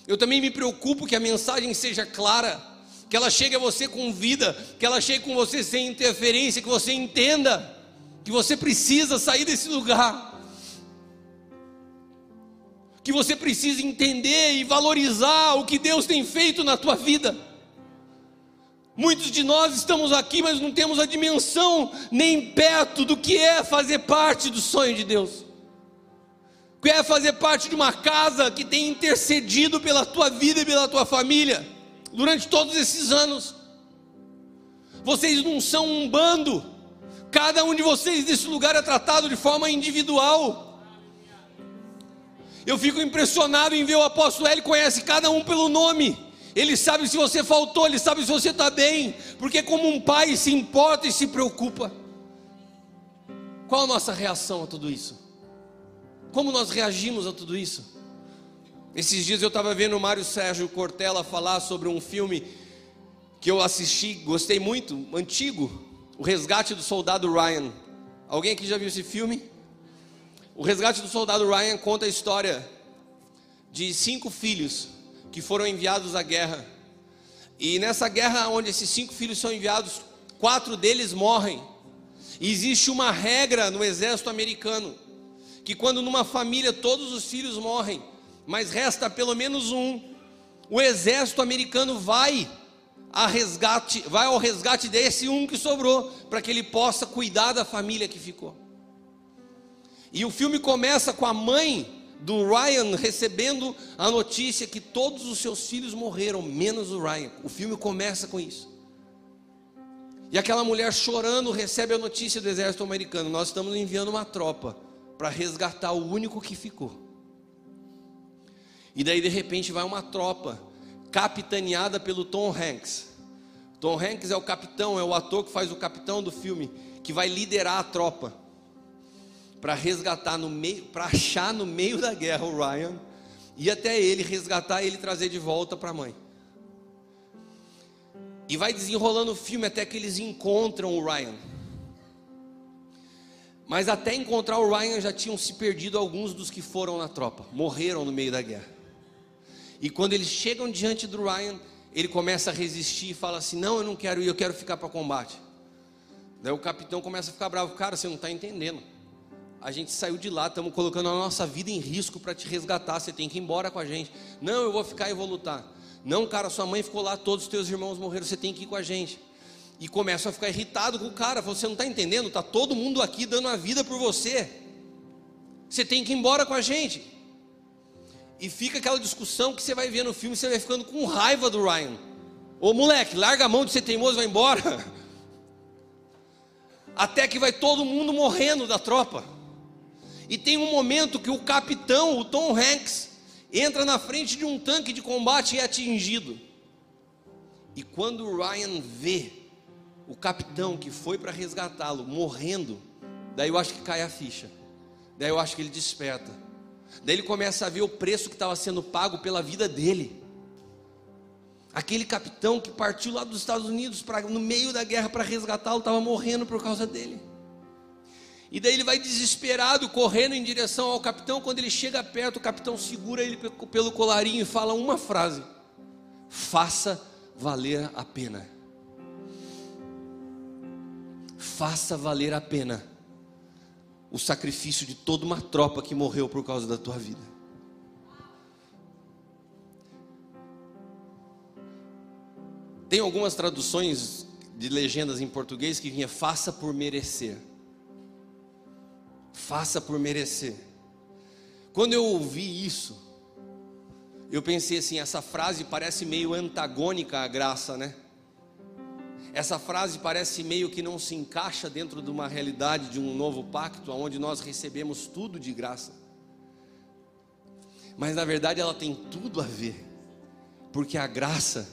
Eu também me preocupo que a mensagem seja clara, que ela chegue a você com vida, que ela chegue com você sem interferência, que você entenda que você precisa sair desse lugar. Que você precisa entender e valorizar o que Deus tem feito na tua vida. Muitos de nós estamos aqui, mas não temos a dimensão nem perto do que é fazer parte do sonho de Deus quer fazer parte de uma casa que tem intercedido pela tua vida e pela tua família durante todos esses anos. Vocês não são um bando, cada um de vocês nesse lugar é tratado de forma individual. Eu fico impressionado em ver o apóstolo Ele conhece cada um pelo nome. Ele sabe se você faltou, ele sabe se você está bem, porque como um pai se importa e se preocupa. Qual a nossa reação a tudo isso? Como nós reagimos a tudo isso? Esses dias eu estava vendo o Mário Sérgio Cortella falar sobre um filme que eu assisti, gostei muito, antigo, O Resgate do Soldado Ryan. Alguém aqui já viu esse filme? O Resgate do Soldado Ryan conta a história de cinco filhos que foram enviados à guerra. E nessa guerra, onde esses cinco filhos são enviados, quatro deles morrem. E existe uma regra no exército americano que quando numa família todos os filhos morrem, mas resta pelo menos um, o exército americano vai a resgate, vai ao resgate desse um que sobrou, para que ele possa cuidar da família que ficou. E o filme começa com a mãe do Ryan recebendo a notícia que todos os seus filhos morreram, menos o Ryan. O filme começa com isso. E aquela mulher chorando recebe a notícia do exército americano: Nós estamos enviando uma tropa para resgatar o único que ficou. E daí de repente vai uma tropa capitaneada pelo Tom Hanks. Tom Hanks é o capitão, é o ator que faz o capitão do filme, que vai liderar a tropa para resgatar no meio, para achar no meio da guerra o Ryan e até ele resgatar ele trazer de volta para a mãe. E vai desenrolando o filme até que eles encontram o Ryan. Mas até encontrar o Ryan já tinham se perdido alguns dos que foram na tropa, morreram no meio da guerra. E quando eles chegam diante do Ryan, ele começa a resistir e fala assim: Não, eu não quero ir, eu quero ficar para combate. Daí o capitão começa a ficar bravo: Cara, você não está entendendo. A gente saiu de lá, estamos colocando a nossa vida em risco para te resgatar. Você tem que ir embora com a gente. Não, eu vou ficar e vou lutar. Não, cara, sua mãe ficou lá, todos os teus irmãos morreram. Você tem que ir com a gente e começam a ficar irritado com o cara. Você não está entendendo? Está todo mundo aqui dando a vida por você. Você tem que ir embora com a gente. E fica aquela discussão que você vai ver no filme, você vai ficando com raiva do Ryan. Ô moleque, larga a mão de ser teimoso vai embora. Até que vai todo mundo morrendo da tropa. E tem um momento que o capitão, o Tom Hanks, entra na frente de um tanque de combate e é atingido. E quando o Ryan vê o capitão que foi para resgatá-lo morrendo, daí eu acho que cai a ficha. Daí eu acho que ele desperta. Daí ele começa a ver o preço que estava sendo pago pela vida dele. Aquele capitão que partiu lá dos Estados Unidos para no meio da guerra para resgatá-lo estava morrendo por causa dele. E daí ele vai desesperado, correndo em direção ao capitão. Quando ele chega perto, o capitão segura ele pelo colarinho e fala uma frase: Faça valer a pena. Faça valer a pena o sacrifício de toda uma tropa que morreu por causa da tua vida. Tem algumas traduções de legendas em português que vinha faça por merecer. Faça por merecer. Quando eu ouvi isso, eu pensei assim, essa frase parece meio antagônica à graça, né? Essa frase parece meio que não se encaixa dentro de uma realidade de um novo pacto, onde nós recebemos tudo de graça. Mas na verdade ela tem tudo a ver, porque a graça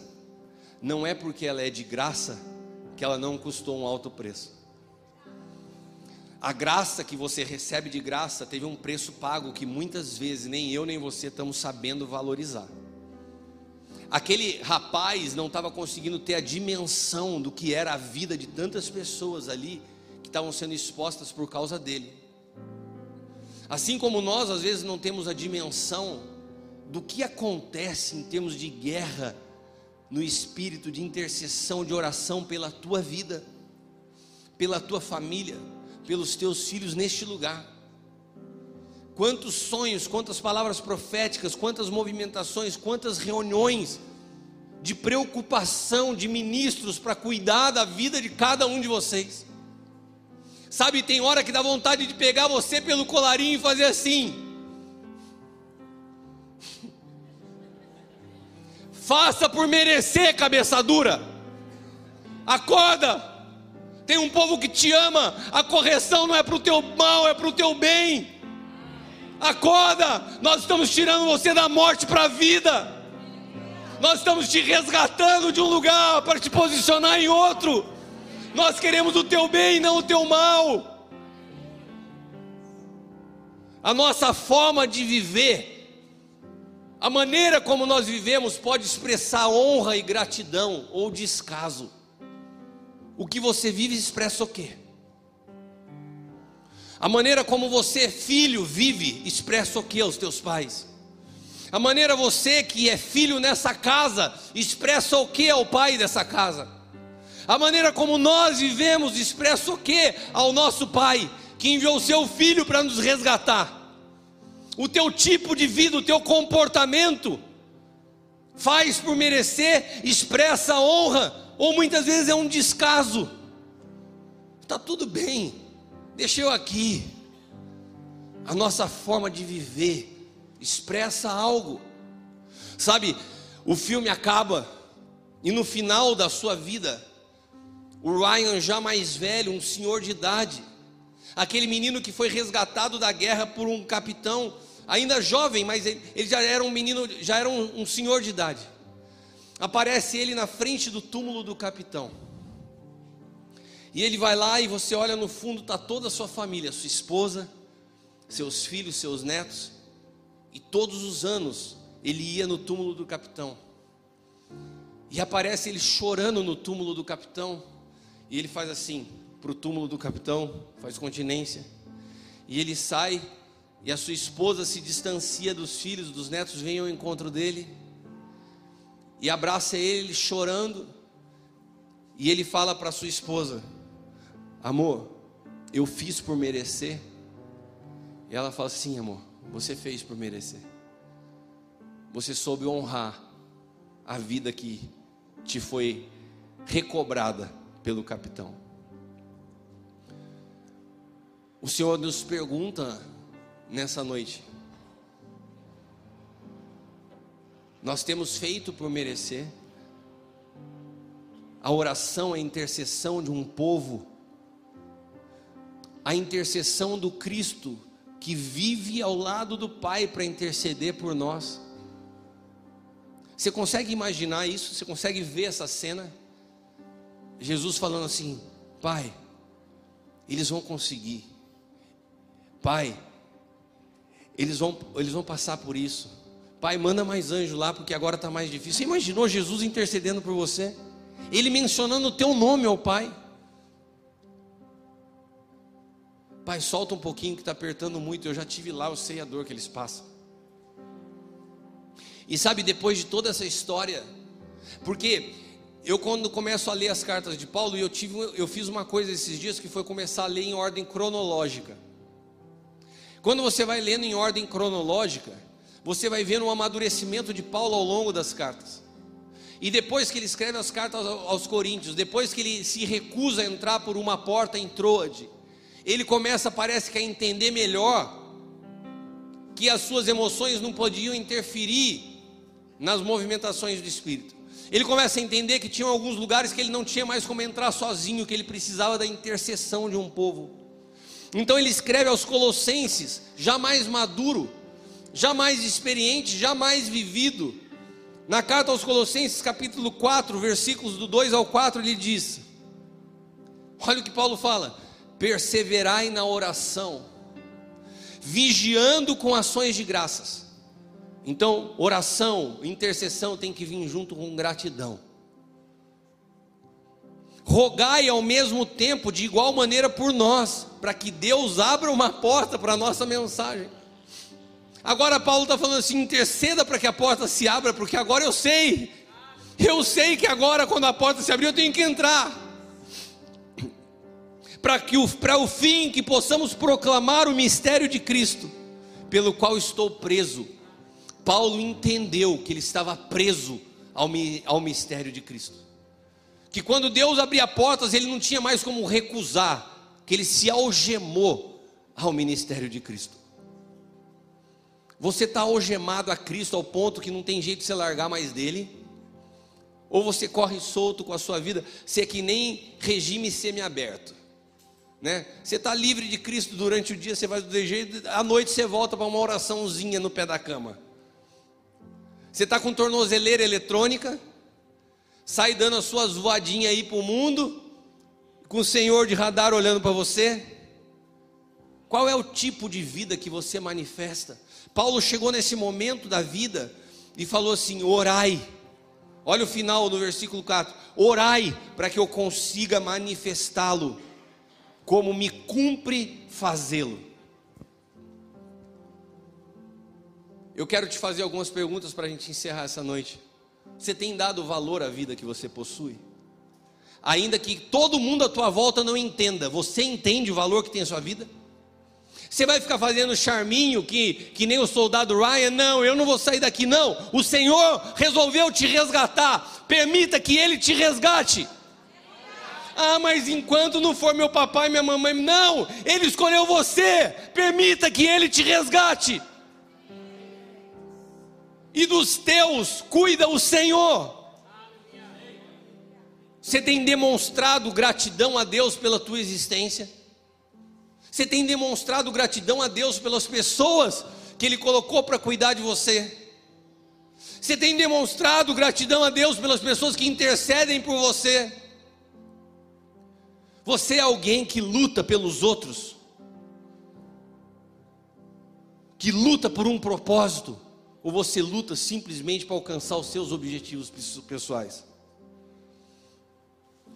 não é porque ela é de graça que ela não custou um alto preço. A graça que você recebe de graça teve um preço pago que muitas vezes nem eu nem você estamos sabendo valorizar. Aquele rapaz não estava conseguindo ter a dimensão do que era a vida de tantas pessoas ali que estavam sendo expostas por causa dele. Assim como nós às vezes não temos a dimensão do que acontece em termos de guerra no espírito de intercessão, de oração pela tua vida, pela tua família, pelos teus filhos neste lugar. Quantos sonhos, quantas palavras proféticas, quantas movimentações, quantas reuniões de preocupação de ministros para cuidar da vida de cada um de vocês. Sabe, tem hora que dá vontade de pegar você pelo colarinho e fazer assim. Faça por merecer, cabeça dura. Acorda. Tem um povo que te ama. A correção não é para o teu mal, é para o teu bem. Acorda. Nós estamos tirando você da morte para a vida. Nós estamos te resgatando de um lugar para te posicionar em outro. Nós queremos o teu bem, não o teu mal. A nossa forma de viver a maneira como nós vivemos pode expressar honra e gratidão ou descaso. O que você vive expressa o quê? A maneira como você, filho, vive expressa o que aos teus pais? A maneira você que é filho nessa casa expressa o que ao pai dessa casa? A maneira como nós vivemos expressa o que ao nosso pai que enviou o seu filho para nos resgatar? o teu tipo de vida, o teu comportamento, faz por merecer, expressa honra, ou muitas vezes é um descaso. Está tudo bem, deixa eu aqui. A nossa forma de viver expressa algo. Sabe, o filme acaba e no final da sua vida, o Ryan já mais velho, um senhor de idade, aquele menino que foi resgatado da guerra por um capitão ainda jovem, mas ele, ele já era um menino, já era um, um senhor de idade. Aparece ele na frente do túmulo do capitão. E ele vai lá e você olha no fundo, está toda a sua família, sua esposa, seus filhos, seus netos. E todos os anos ele ia no túmulo do capitão. E aparece ele chorando no túmulo do capitão. E ele faz assim, para o túmulo do capitão, faz continência. E ele sai e a sua esposa se distancia dos filhos, dos netos, vem ao encontro dele e abraça ele chorando. E ele fala para sua esposa: Amor, eu fiz por merecer. E ela fala: Sim, amor, você fez por merecer. Você soube honrar a vida que te foi recobrada pelo capitão. O Senhor nos pergunta nessa noite. Nós temos feito por merecer. a oração, a intercessão de um povo, a intercessão do Cristo que vive ao lado do Pai para interceder por nós. Você consegue imaginar isso? Você consegue ver essa cena? Jesus falando assim: Pai, eles vão conseguir. Pai, eles vão, eles vão passar por isso. Pai, manda mais anjo lá, porque agora está mais difícil. Você imaginou Jesus intercedendo por você? Ele mencionando o teu nome ao Pai. Pai, solta um pouquinho que está apertando muito. Eu já tive lá, eu sei a dor que eles passam. E sabe, depois de toda essa história, porque eu quando começo a ler as cartas de Paulo, eu tive, eu fiz uma coisa esses dias que foi começar a ler em ordem cronológica. Quando você vai lendo em ordem cronológica, você vai vendo um amadurecimento de Paulo ao longo das cartas. E depois que ele escreve as cartas aos Coríntios, depois que ele se recusa a entrar por uma porta em Troade, ele começa, parece que, a entender melhor que as suas emoções não podiam interferir nas movimentações do Espírito. Ele começa a entender que tinha alguns lugares que ele não tinha mais como entrar sozinho, que ele precisava da intercessão de um povo. Então ele escreve aos Colossenses, já mais maduro, já mais experiente, já mais vivido. Na carta aos Colossenses, capítulo 4, versículos do 2 ao 4, ele diz: Olha o que Paulo fala: perseverai na oração, vigiando com ações de graças. Então, oração, intercessão tem que vir junto com gratidão. Rogai ao mesmo tempo, de igual maneira, por nós, para que Deus abra uma porta para a nossa mensagem. Agora, Paulo está falando assim: interceda para que a porta se abra, porque agora eu sei, eu sei que agora, quando a porta se abrir, eu tenho que entrar para que o, para o fim que possamos proclamar o mistério de Cristo, pelo qual estou preso. Paulo entendeu que ele estava preso ao, ao mistério de Cristo. Que quando Deus abria portas, ele não tinha mais como recusar, que ele se algemou ao ministério de Cristo. Você está algemado a Cristo ao ponto que não tem jeito de você largar mais dele? Ou você corre solto com a sua vida? Você é que nem regime semiaberto. Né? Você está livre de Cristo durante o dia, você vai do jeito, à noite você volta para uma oraçãozinha no pé da cama. Você está com tornozeleira eletrônica, sai dando as suas voadinhas aí para o mundo, com o Senhor de radar olhando para você. Qual é o tipo de vida que você manifesta? Paulo chegou nesse momento da vida e falou assim: orai. Olha o final do versículo 4: orai para que eu consiga manifestá-lo como me cumpre fazê-lo. Eu quero te fazer algumas perguntas para a gente encerrar essa noite. Você tem dado valor à vida que você possui? Ainda que todo mundo à tua volta não entenda, você entende o valor que tem a sua vida? Você vai ficar fazendo charminho que, que nem o soldado Ryan? Não, eu não vou sair daqui, não. O Senhor resolveu te resgatar. Permita que Ele te resgate. Ah, mas enquanto não for meu papai e minha mamãe, não, ele escolheu você. Permita que ele te resgate. E dos teus cuida o Senhor. Você tem demonstrado gratidão a Deus pela tua existência? Você tem demonstrado gratidão a Deus pelas pessoas que Ele colocou para cuidar de você? Você tem demonstrado gratidão a Deus pelas pessoas que intercedem por você? Você é alguém que luta pelos outros, que luta por um propósito, ou você luta simplesmente para alcançar os seus objetivos pessoais?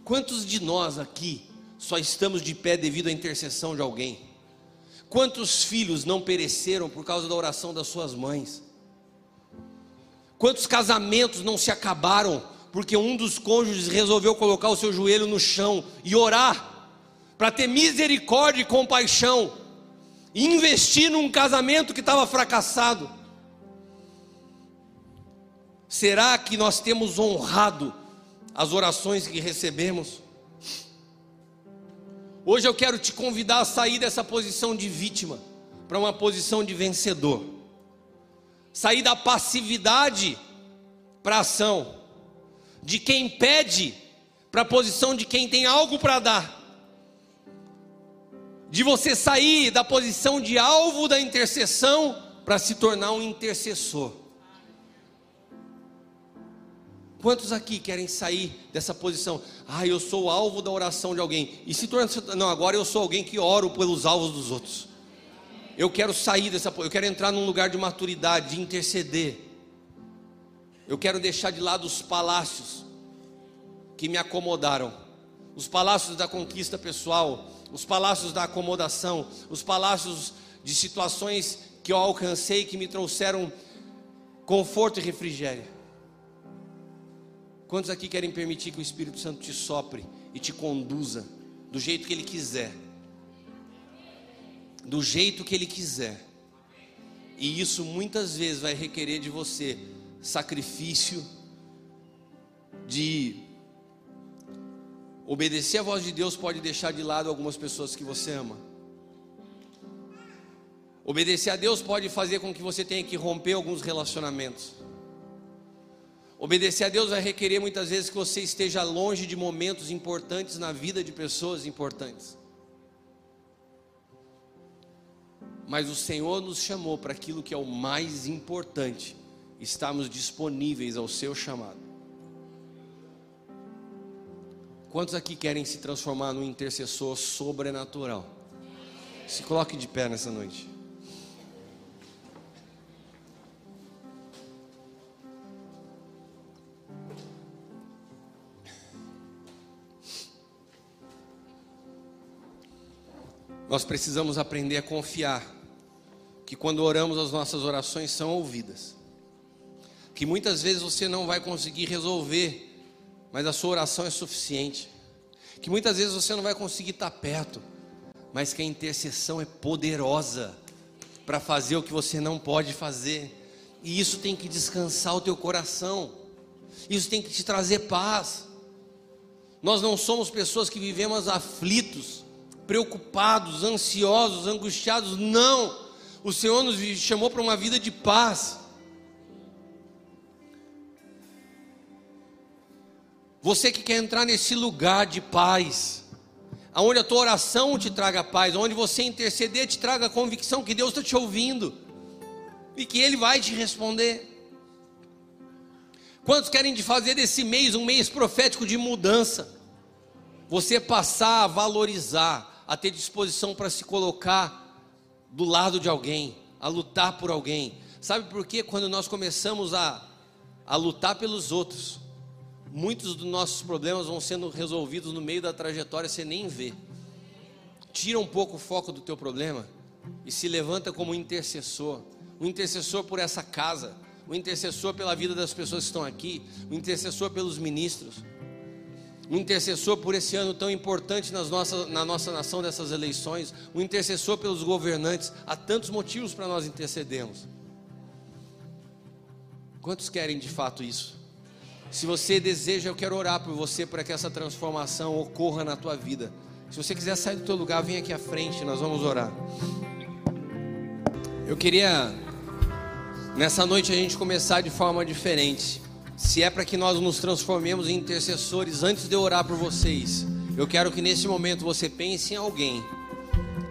Quantos de nós aqui só estamos de pé devido à intercessão de alguém? Quantos filhos não pereceram por causa da oração das suas mães? Quantos casamentos não se acabaram porque um dos cônjuges resolveu colocar o seu joelho no chão e orar, para ter misericórdia e compaixão, e investir num casamento que estava fracassado. Será que nós temos honrado as orações que recebemos? Hoje eu quero te convidar a sair dessa posição de vítima para uma posição de vencedor. Sair da passividade para ação de quem pede para a posição de quem tem algo para dar. De você sair da posição de alvo da intercessão para se tornar um intercessor. Quantos aqui querem sair dessa posição? Ah, eu sou alvo da oração de alguém. E se torna. Não, agora eu sou alguém que oro pelos alvos dos outros. Eu quero sair dessa. Eu quero entrar num lugar de maturidade, de interceder. Eu quero deixar de lado os palácios que me acomodaram. Os palácios da conquista pessoal, os palácios da acomodação, os palácios de situações que eu alcancei que me trouxeram conforto e refrigério. Quantos aqui querem permitir que o Espírito Santo te sopre e te conduza do jeito que ele quiser? Do jeito que ele quiser. E isso muitas vezes vai requerer de você sacrifício, de obedecer a voz de Deus, pode deixar de lado algumas pessoas que você ama. Obedecer a Deus pode fazer com que você tenha que romper alguns relacionamentos. Obedecer a Deus vai requerer muitas vezes que você esteja longe de momentos importantes na vida de pessoas importantes. Mas o Senhor nos chamou para aquilo que é o mais importante, estamos disponíveis ao seu chamado. Quantos aqui querem se transformar num intercessor sobrenatural? Se coloque de pé nessa noite. Nós precisamos aprender a confiar que quando oramos as nossas orações são ouvidas. Que muitas vezes você não vai conseguir resolver, mas a sua oração é suficiente. Que muitas vezes você não vai conseguir estar perto, mas que a intercessão é poderosa para fazer o que você não pode fazer. E isso tem que descansar o teu coração. Isso tem que te trazer paz. Nós não somos pessoas que vivemos aflitos preocupados, ansiosos, angustiados. Não! O Senhor nos chamou para uma vida de paz. Você que quer entrar nesse lugar de paz, aonde a tua oração te traga paz, onde você interceder te traga a convicção que Deus está te ouvindo e que Ele vai te responder. Quantos querem de fazer desse mês um mês profético de mudança? Você passar a valorizar a ter disposição para se colocar do lado de alguém, a lutar por alguém. Sabe por quê? Quando nós começamos a, a lutar pelos outros, muitos dos nossos problemas vão sendo resolvidos no meio da trajetória, você nem vê. Tira um pouco o foco do teu problema e se levanta como intercessor, um intercessor por essa casa, um intercessor pela vida das pessoas que estão aqui, um intercessor pelos ministros um intercessor por esse ano tão importante nas nossas, na nossa nação dessas eleições, um intercessor pelos governantes. Há tantos motivos para nós intercedermos. Quantos querem de fato isso? Se você deseja, eu quero orar por você para que essa transformação ocorra na tua vida. Se você quiser sair do teu lugar, vem aqui à frente, nós vamos orar. Eu queria nessa noite a gente começar de forma diferente se é para que nós nos transformemos em intercessores antes de eu orar por vocês, eu quero que nesse momento você pense em alguém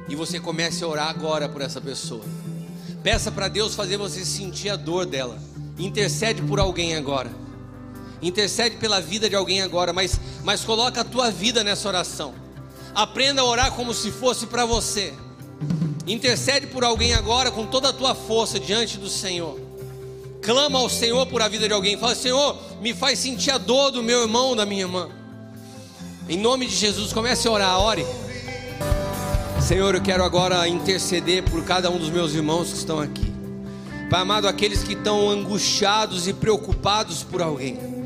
e você comece a orar agora por essa pessoa. Peça para Deus fazer você sentir a dor dela. Intercede por alguém agora. Intercede pela vida de alguém agora, mas, mas coloca a tua vida nessa oração. Aprenda a orar como se fosse para você. Intercede por alguém agora com toda a tua força diante do Senhor clama ao Senhor por a vida de alguém, fala: Senhor, me faz sentir a dor do meu irmão, da minha irmã. Em nome de Jesus, comece a orar, ore. Senhor, eu quero agora interceder por cada um dos meus irmãos que estão aqui. Pai amado, aqueles que estão angustiados e preocupados por alguém.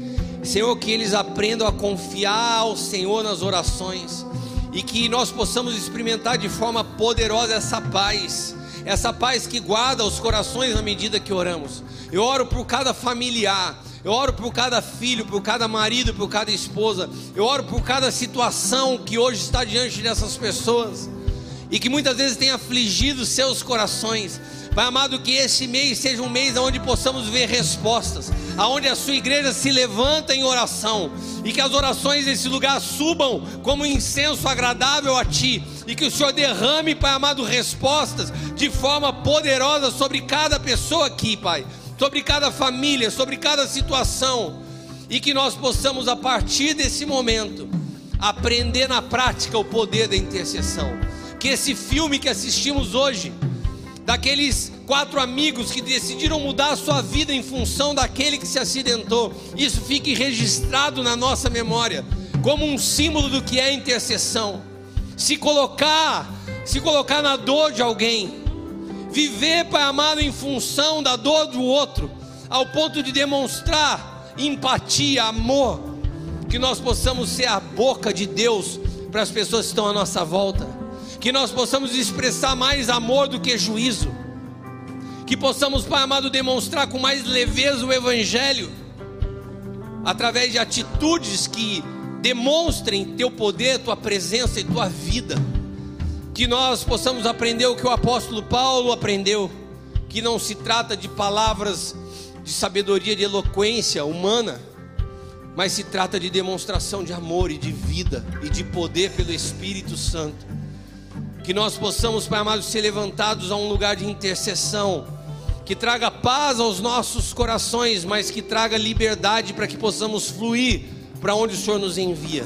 Senhor, que eles aprendam a confiar ao Senhor nas orações e que nós possamos experimentar de forma poderosa essa paz, essa paz que guarda os corações na medida que oramos. Eu oro por cada familiar. Eu oro por cada filho, por cada marido, por cada esposa. Eu oro por cada situação que hoje está diante dessas pessoas e que muitas vezes tem afligido seus corações. Pai amado, que esse mês seja um mês onde possamos ver respostas, aonde a sua igreja se levanta em oração e que as orações desse lugar subam como incenso agradável a Ti e que o Senhor derrame, Pai amado, respostas de forma poderosa sobre cada pessoa aqui, Pai, sobre cada família, sobre cada situação e que nós possamos a partir desse momento aprender na prática o poder da intercessão. Que esse filme que assistimos hoje daqueles quatro amigos que decidiram mudar a sua vida em função daquele que se acidentou. Isso fique registrado na nossa memória como um símbolo do que é intercessão. Se colocar, se colocar na dor de alguém, viver, Pai amado, em função da dor do outro, ao ponto de demonstrar empatia, amor, que nós possamos ser a boca de Deus para as pessoas que estão à nossa volta que nós possamos expressar mais amor do que juízo, que possamos, Pai amado, demonstrar com mais leveza o Evangelho, através de atitudes que demonstrem teu poder, tua presença e tua vida, que nós possamos aprender o que o apóstolo Paulo aprendeu, que não se trata de palavras de sabedoria, de eloquência humana, mas se trata de demonstração de amor e de vida e de poder pelo Espírito Santo que nós possamos, Pai amado, ser levantados a um lugar de intercessão, que traga paz aos nossos corações, mas que traga liberdade para que possamos fluir para onde o Senhor nos envia.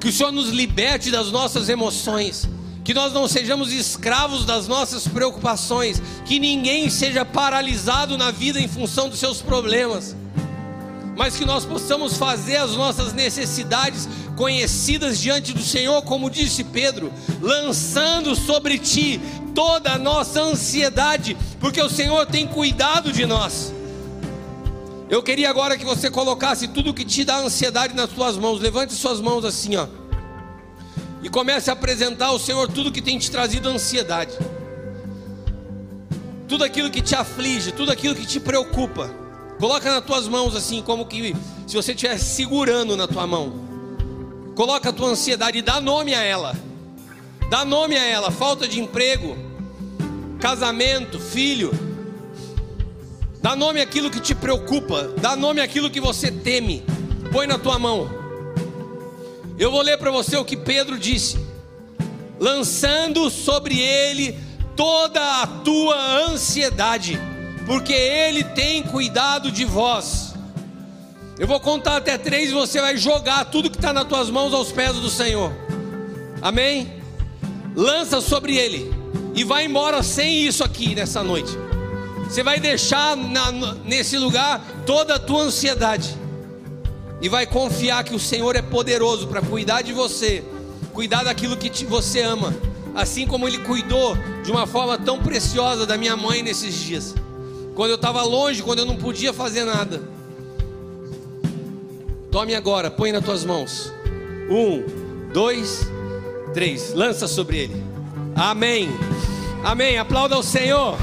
Que o Senhor nos liberte das nossas emoções, que nós não sejamos escravos das nossas preocupações, que ninguém seja paralisado na vida em função dos seus problemas mas que nós possamos fazer as nossas necessidades conhecidas diante do Senhor, como disse Pedro, lançando sobre ti toda a nossa ansiedade, porque o Senhor tem cuidado de nós. Eu queria agora que você colocasse tudo que te dá ansiedade nas suas mãos, levante suas mãos assim, ó, e comece a apresentar ao Senhor tudo que tem te trazido ansiedade, tudo aquilo que te aflige, tudo aquilo que te preocupa. Coloca nas tuas mãos assim, como que se você estivesse segurando na tua mão. Coloca a tua ansiedade e dá nome a ela. Dá nome a ela. Falta de emprego, casamento, filho. Dá nome àquilo que te preocupa. Dá nome àquilo que você teme. Põe na tua mão. Eu vou ler para você o que Pedro disse. Lançando sobre ele toda a tua ansiedade porque Ele tem cuidado de vós. Eu vou contar até três e você vai jogar tudo que está nas tuas mãos aos pés do Senhor. Amém? Lança sobre Ele e vai embora sem isso aqui nessa noite. Você vai deixar na, nesse lugar toda a tua ansiedade e vai confiar que o Senhor é poderoso para cuidar de você, cuidar daquilo que te, você ama, assim como Ele cuidou de uma forma tão preciosa da minha mãe nesses dias quando eu estava longe, quando eu não podia fazer nada. Tome agora, põe nas tuas mãos. Um, dois, três. Lança sobre ele. Amém. Amém. Aplauda o Senhor.